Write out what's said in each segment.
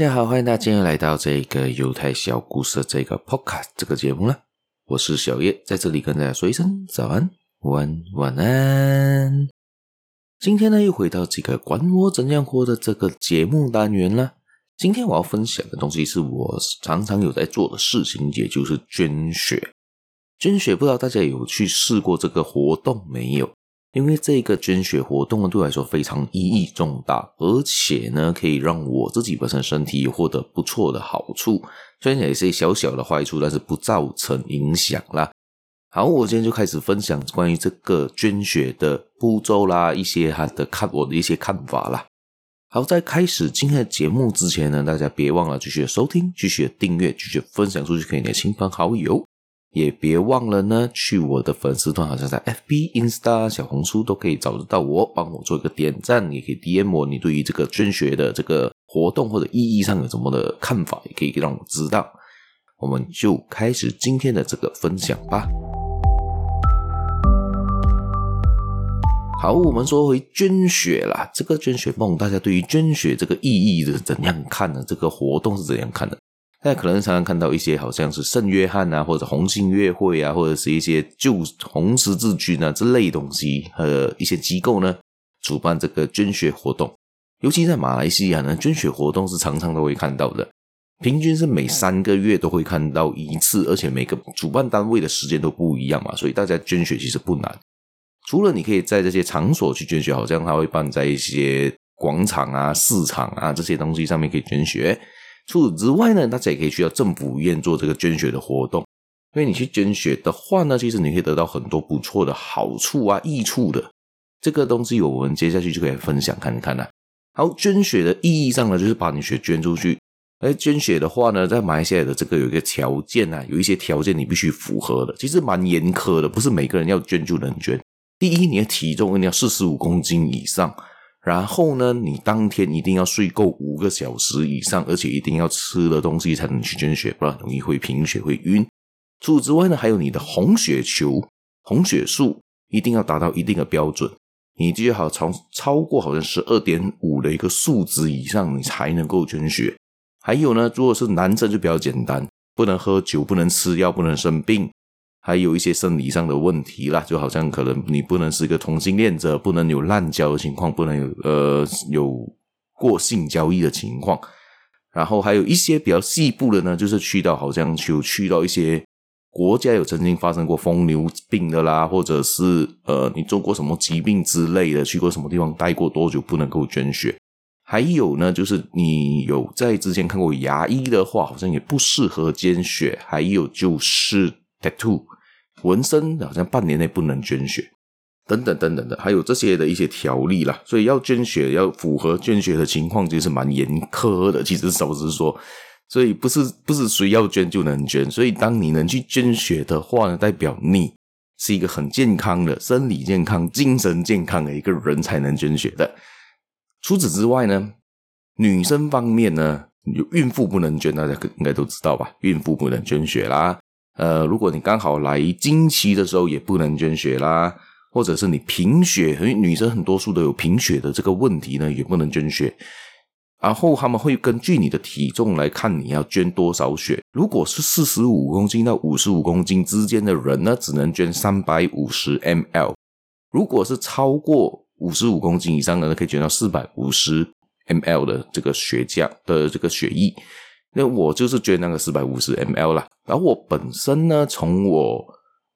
大家好，欢迎大家今天来到这个犹太小故事这个 podcast 这个节目了。我是小叶，在这里跟大家说一声早安、晚、晚安。今天呢，又回到这个管我怎样活的这个节目单元了。今天我要分享的东西是我常常有在做的事情，也就是捐血。捐血，不知道大家有去试过这个活动没有？因为这个捐血活动呢，对我来说非常意义重大，而且呢，可以让我自己本身身体获得不错的好处，虽然也是小小的坏处，但是不造成影响啦。好，我今天就开始分享关于这个捐血的步骤啦，一些他的看我的一些看法啦。好，在开始今天的节目之前呢，大家别忘了继续收听、继续订阅、继续分享出去给你的亲朋好友。也别忘了呢，去我的粉丝团，好像在 FB、Insta、小红书都可以找得到我，帮我做一个点赞，也可以 DM 我，你对于这个捐血的这个活动或者意义上有什么的看法，也可以让我知道。我们就开始今天的这个分享吧。好，我们说回捐血啦，这个捐血梦，大家对于捐血这个意义是怎样看的？这个活动是怎样看的？大家可能常常看到一些好像是圣约翰啊，或者红新月会啊，或者是一些旧红十字军啊之类东西，和一些机构呢主办这个捐血活动。尤其在马来西亚呢，捐血活动是常常都会看到的，平均是每三个月都会看到一次，而且每个主办单位的时间都不一样嘛，所以大家捐血其实不难。除了你可以在这些场所去捐血，好像它会办在一些广场啊、市场啊这些东西上面可以捐血。除此之外呢，大家也可以去到政府医院做这个捐血的活动。因为你去捐血的话呢，其实你可以得到很多不错的好处啊、益处的。这个东西我们接下去就可以分享看看了。好，捐血的意义上呢，就是把你血捐出去。而捐血的话呢，在马来西亚的这个有一个条件啊，有一些条件你必须符合的，其实蛮严苛的，不是每个人要捐就能捐。第一，你的体重一定要四十五公斤以上。然后呢，你当天一定要睡够五个小时以上，而且一定要吃了东西才能去捐血，不然容易会贫血、会晕。除此之外呢，还有你的红血球、红血素一定要达到一定的标准，你最好超超过好像十二点五的一个数值以上，你才能够捐血。还有呢，如果是男生就比较简单，不能喝酒，不能吃药，不能生病。还有一些生理上的问题啦，就好像可能你不能是个同性恋者，不能有滥交的情况，不能有呃有过性交易的情况。然后还有一些比较细部的呢，就是去到好像就去到一些国家有曾经发生过疯牛病的啦，或者是呃你做过什么疾病之类的，去过什么地方待过多久不能够捐血。还有呢，就是你有在之前看过牙医的话，好像也不适合捐血。还有就是。Tattoo 纹身好像半年内不能捐血，等等等等的，还有这些的一些条例啦。所以要捐血要符合捐血的情况，就是蛮严苛的。其实老实说，所以不是不是谁要捐就能捐。所以当你能去捐血的话呢，代表你是一个很健康的、生理健康、精神健康的一个人才能捐血的。除此之外呢，女生方面呢，有孕妇不能捐，大家应该都知道吧？孕妇不能捐血啦。呃，如果你刚好来经期的时候，也不能捐血啦，或者是你贫血，因为女生很多数都有贫血的这个问题呢，也不能捐血。然后他们会根据你的体重来看你要捐多少血。如果是四十五公斤到五十五公斤之间的人呢，只能捐三百五十 ml。如果是超过五十五公斤以上的呢，可以捐到四百五十 ml 的这个血浆的这个血液。那我就是捐那个四百五十 ml 啦，然后我本身呢，从我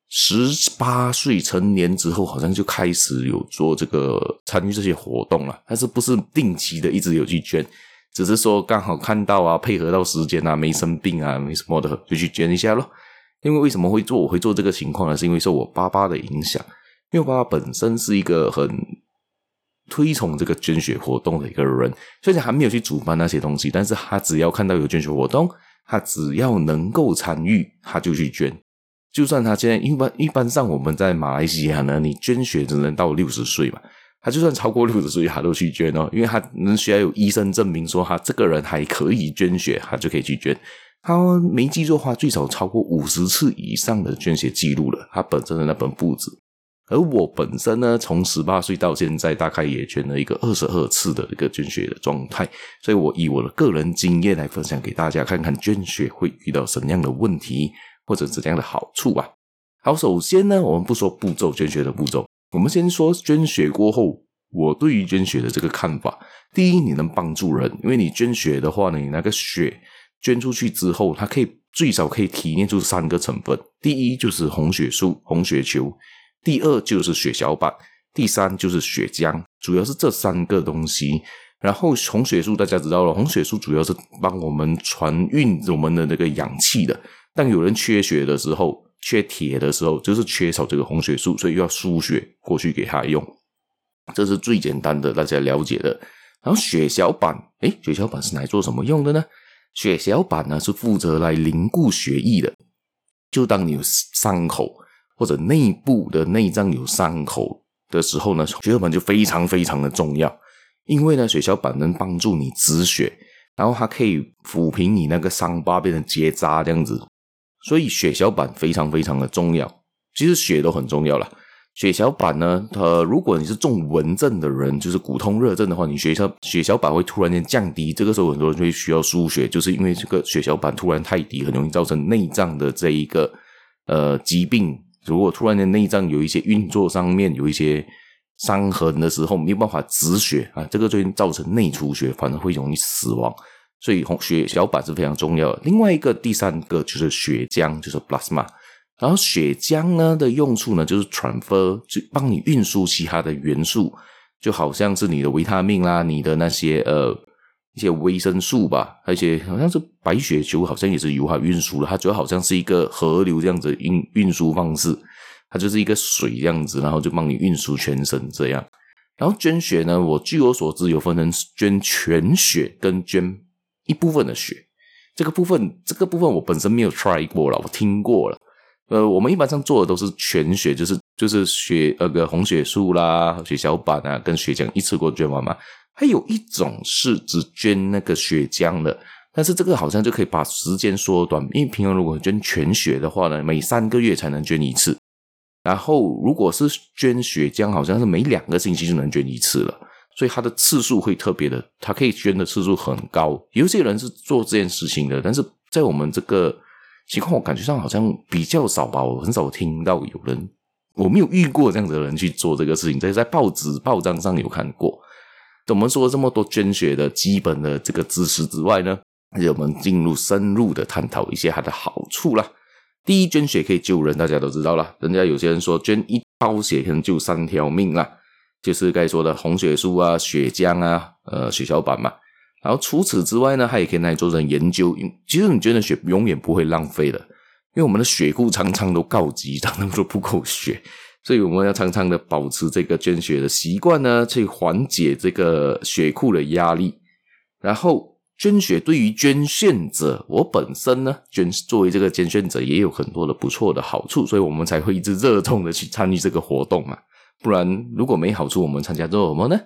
十八岁成年之后，好像就开始有做这个参与这些活动了，但是不是定期的一直有去捐，只是说刚好看到啊，配合到时间啊，没生病啊，没什么的，就去捐一下咯。因为为什么会做，我会做这个情况呢？是因为受我爸爸的影响，因为我爸爸本身是一个很。推崇这个捐血活动的一个人，虽然还没有去主办那些东西，但是他只要看到有捐血活动，他只要能够参与，他就去捐。就算他现在一般一般上我们在马来西亚呢，你捐血只能到六十岁嘛，他就算超过六十岁，他都去捐哦，因为他能需要有医生证明说他这个人还可以捐血，他就可以去捐。他没记错的话，最少超过五十次以上的捐血记录了，他本身的那本簿子。而我本身呢，从十八岁到现在，大概也捐了一个二十二次的一个捐血的状态，所以我以我的个人经验来分享给大家，看看捐血会遇到什么样的问题，或者怎样的好处啊。好，首先呢，我们不说步骤，捐血的步骤，我们先说捐血过后，我对于捐血的这个看法。第一，你能帮助人，因为你捐血的话呢，你那个血捐出去之后，它可以最少可以提炼出三个成分。第一就是红血素、红血球，第二就是血小板，第三就是血浆，主要是这三个东西。然后红血素大家知道了，红血素主要是帮我们传运我们的那个氧气的。当有人缺血的时候，缺铁的时候，就是缺少这个红血素，所以要输血过去给他用。这是最简单的，大家了解的。然后血小板，诶，血小板是来做什么用的呢？血小板呢是负责来凝固血液的。就当你有伤口或者内部的内脏有伤口的时候呢，血小板就非常非常的重要。因为呢，血小板能帮助你止血，然后它可以抚平你那个伤疤变成结扎这样子。所以血小板非常非常的重要。其实血都很重要啦。血小板呢，它如果你是重纹症的人，就是骨痛热症的话，你血小血小板会突然间降低，这个时候很多人就会需要输血，就是因为这个血小板突然太低，很容易造成内脏的这一个呃疾病。如果突然间内脏有一些运作上面有一些伤痕的时候，没有办法止血啊，这个就会造成内出血，反而会容易死亡。所以红血小板是非常重要的。另外一个第三个就是血浆，就是 plasma。然后血浆呢的用处呢，就是 transfer，就帮你运输其他的元素，就好像是你的维他命啦，你的那些呃一些维生素吧，而且好像是白血球，好像也是由它运输的。它主要好像是一个河流这样子运运输方式，它就是一个水这样子，然后就帮你运输全身这样。然后捐血呢，我据我所知有分成捐全血跟捐一部分的血。这个部分，这个部分我本身没有 try 过了，我听过了。呃，我们一般上做的都是全血，就是就是血那个红血素啦、血小板啊，跟血浆一次过捐完嘛。还有一种是只捐那个血浆的，但是这个好像就可以把时间缩短，因为平常如果捐全血的话呢，每三个月才能捐一次。然后如果是捐血浆，好像是每两个星期就能捐一次了，所以它的次数会特别的，它可以捐的次数很高。有些人是做这件事情的，但是在我们这个。情况我感觉上好像比较少吧，我很少听到有人，我没有遇过这样子的人去做这个事情。这在报纸报章上有看过。我们说这么多捐血的基本的这个知识之外呢，我们进入深入的探讨一些它的好处啦。第一，捐血可以救人，大家都知道啦。人家有些人说捐一包血可能救三条命啦，就是该说的红血素啊、血浆啊、呃血小板嘛。然后除此之外呢，它也可以拿来做成研究。其实你捐的血永远不会浪费的，因为我们的血库常常都告急，常常都不够血，所以我们要常常的保持这个捐血的习惯呢，去缓解这个血库的压力。然后捐血对于捐献者，我本身呢，捐作为这个捐献者也有很多的不错的好处，所以我们才会一直热衷的去参与这个活动嘛。不然如果没好处，我们参加做什么呢？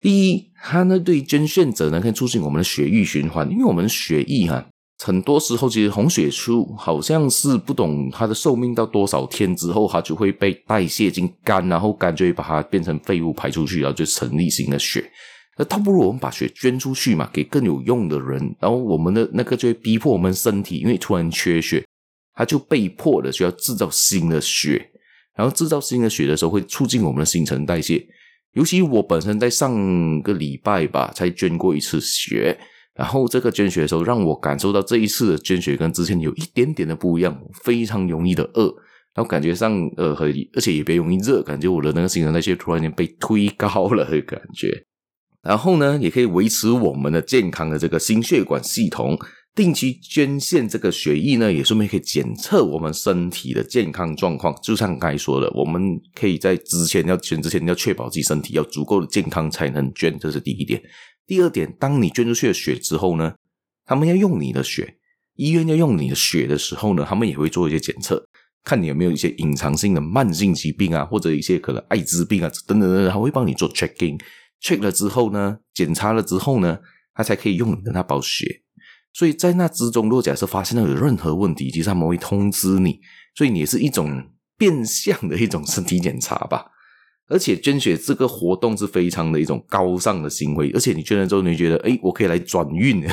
第一，它呢对捐献者呢可以促进我们的血液循环，因为我们血液哈，很多时候其实红血素好像是不懂它的寿命到多少天之后，它就会被代谢进肝，然后肝就会把它变成废物排出去，然后就成立新的血。那倒不如我们把血捐出去嘛，给更有用的人，然后我们的那个就会逼迫我们身体，因为突然缺血，它就被迫的需要制造新的血，然后制造新的血的时候会促进我们的新陈代谢。尤其我本身在上个礼拜吧，才捐过一次血，然后这个捐血的时候，让我感受到这一次的捐血跟之前有一点点的不一样，非常容易的饿，然后感觉上呃，和而且也别容易热，感觉我的那个新陈代谢突然间被推高了的感觉，然后呢，也可以维持我们的健康的这个心血管系统。定期捐献这个血液呢，也顺便可以检测我们身体的健康状况。就像刚才说的，我们可以在之前要捐之前要确保自己身体要足够的健康才能捐，这是第一点。第二点，当你捐出去的血之后呢，他们要用你的血，医院要用你的血的时候呢，他们也会做一些检测，看你有没有一些隐藏性的慢性疾病啊，或者一些可能艾滋病啊等等等等，他会帮你做 checking，check 了之后呢，检查了之后呢，他才可以用你的那包血。所以在那之中，如果假设发现到有任何问题，其实他们会通知你，所以你也是一种变相的一种身体检查吧。而且捐血这个活动是非常的一种高尚的行为，而且你捐了之后，你觉得，哎，我可以来转运，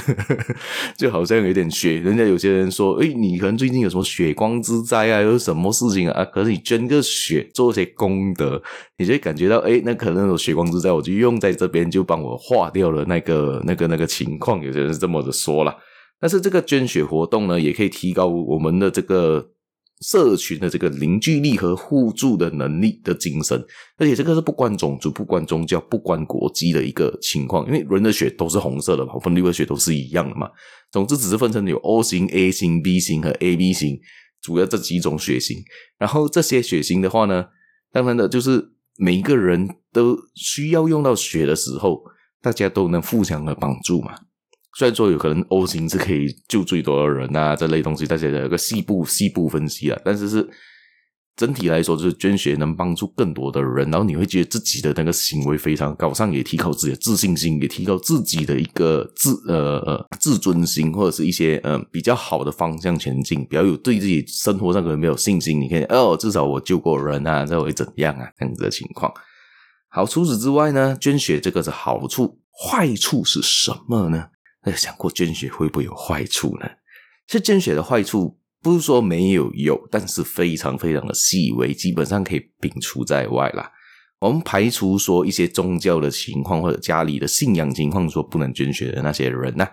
就好像有点血。人家有些人说，哎，你可能最近有什么血光之灾啊，有什么事情啊？可是你捐个血，做些功德，你就会感觉到，哎，那可能有血光之灾，我就用在这边，就帮我化掉了那个、那个、那个情况。有些人是这么的说啦。但是这个捐血活动呢，也可以提高我们的这个。社群的这个凝聚力和互助的能力的精神，而且这个是不关种族、不关宗教、不关国籍的一个情况，因为人的血都是红色的嘛，分泌的血都是一样的嘛。总之，只是分成有 O 型、A 型、B 型和 AB 型，主要这几种血型。然后这些血型的话呢，当然的，就是每一个人都需要用到血的时候，大家都能互相的帮助嘛。虽然说有可能 O 型是可以救最多的人啊，这类东西大家有个细部细部分析啊，但是是整体来说，就是捐血能帮助更多的人，然后你会觉得自己的那个行为非常高尚，也提高自己的自信心，也提高自己的一个自呃呃自尊心，或者是一些呃比较好的方向前进，比较有对自己生活上可能没有信心，你看哦，至少我救过人啊，这会怎样啊？这样子的情况。好，除此之外呢，捐血这个是好处，坏处是什么呢？那想过捐血会不会有坏处呢？其实捐血的坏处不是说没有有，但是非常非常的细微，基本上可以摒除在外啦。我们排除说一些宗教的情况或者家里的信仰情况，说不能捐血的那些人呢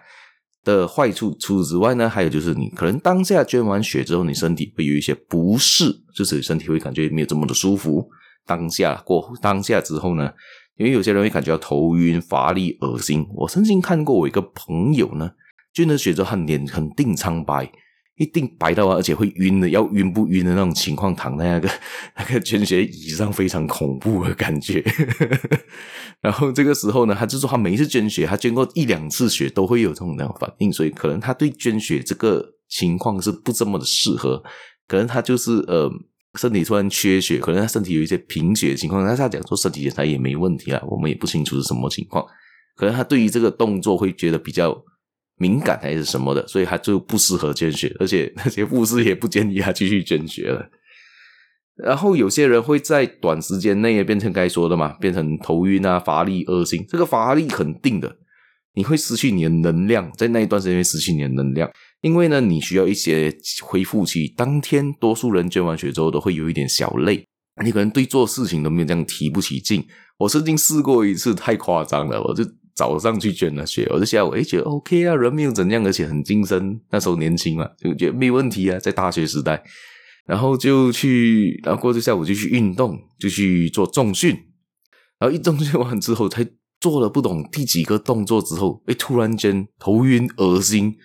的坏处。除此之外呢，还有就是你可能当下捐完血之后，你身体会有一些不适，就是身体会感觉没有这么的舒服。当下过当下之后呢？因为有些人会感觉到头晕、乏力、恶心。我曾经看过我一个朋友呢，捐了血之后，他脸很定苍白，一定白到啊，而且会晕的，要晕不晕的那种情况，躺在那个 那个捐血椅上，非常恐怖的感觉。然后这个时候呢，他就说他每一次捐血，他捐过一两次血，都会有这种那种反应，所以可能他对捐血这个情况是不这么的适合，可能他就是呃。身体突然缺血，可能他身体有一些贫血的情况，但是他讲说身体检查也没问题啊，我们也不清楚是什么情况。可能他对于这个动作会觉得比较敏感还是什么的，所以他就不适合捐血，而且那些护士也不建议他继续捐血了。然后有些人会在短时间内也变成该说的嘛，变成头晕啊、乏力、恶心。这个乏力肯定的，你会失去你的能量，在那一段时间会失去你的能量。因为呢，你需要一些恢复期。当天多数人捐完血之后都会有一点小累，你可能对做事情都没有这样提不起劲。我曾经试过一次，太夸张了。我就早上去捐了血，我就下午诶觉得 OK 啊，人没有怎样，而且很精神。那时候年轻嘛，就觉得没问题啊，在大学时代。然后就去，然后过去下午就去运动，就去做重训。然后一重训完之后，才做了不懂第几个动作之后，诶突然间头晕恶心。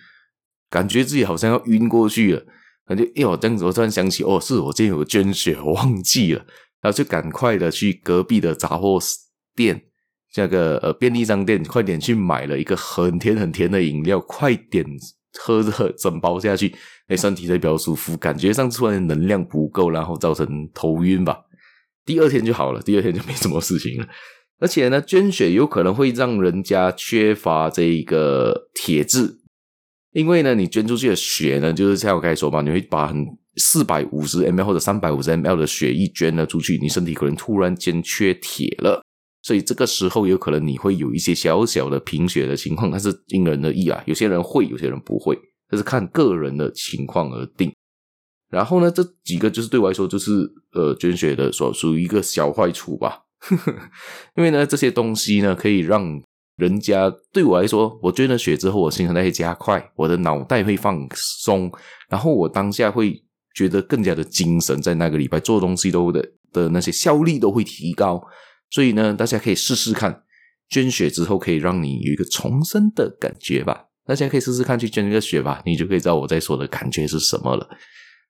感觉自己好像要晕过去了，感觉哎呦，这样子我突然想起，哦，是我今天有个捐血，我忘记了，然后就赶快的去隔壁的杂货店，这个呃便利商店，快点去买了一个很甜很甜的饮料，快点喝着整包下去，哎，身体才比较舒服，感觉上突然能量不够，然后造成头晕吧。第二天就好了，第二天就没什么事情了。而且呢，捐血有可能会让人家缺乏这一个铁质。因为呢，你捐出去的血呢，就是像我刚才说嘛，你会把很四百五十 ml 或者三百五十 ml 的血一捐了出去，你身体可能突然间缺铁了，所以这个时候有可能你会有一些小小的贫血的情况，但是因人而异啊，有些人会，有些人不会，这是看个人的情况而定。然后呢，这几个就是对我来说就是呃捐血的所属于一个小坏处吧，因为呢这些东西呢可以让。人家对我来说，我捐了血之后，我心跳会加快，我的脑袋会放松，然后我当下会觉得更加的精神，在那个礼拜做东西都的的那些效率都会提高。所以呢，大家可以试试看，捐血之后可以让你有一个重生的感觉吧。大家可以试试看去捐一个血吧，你就可以知道我在说的感觉是什么了。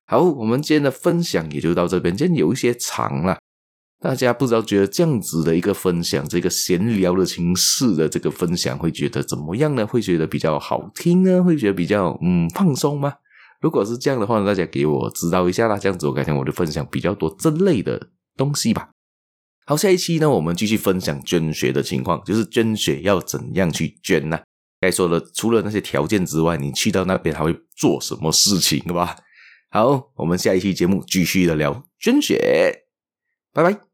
好，我们今天的分享也就到这边，今天有一些长了。大家不知道觉得这样子的一个分享，这个闲聊的形式的这个分享，会觉得怎么样呢？会觉得比较好听呢？会觉得比较嗯放松吗？如果是这样的话，大家给我指导一下啦。这样子我改天我就分享比较多这类的东西吧。好，下一期呢，我们继续分享捐血的情况，就是捐血要怎样去捐呢？该说的除了那些条件之外，你去到那边还会做什么事情，吧？好，我们下一期节目继续的聊捐血，拜拜。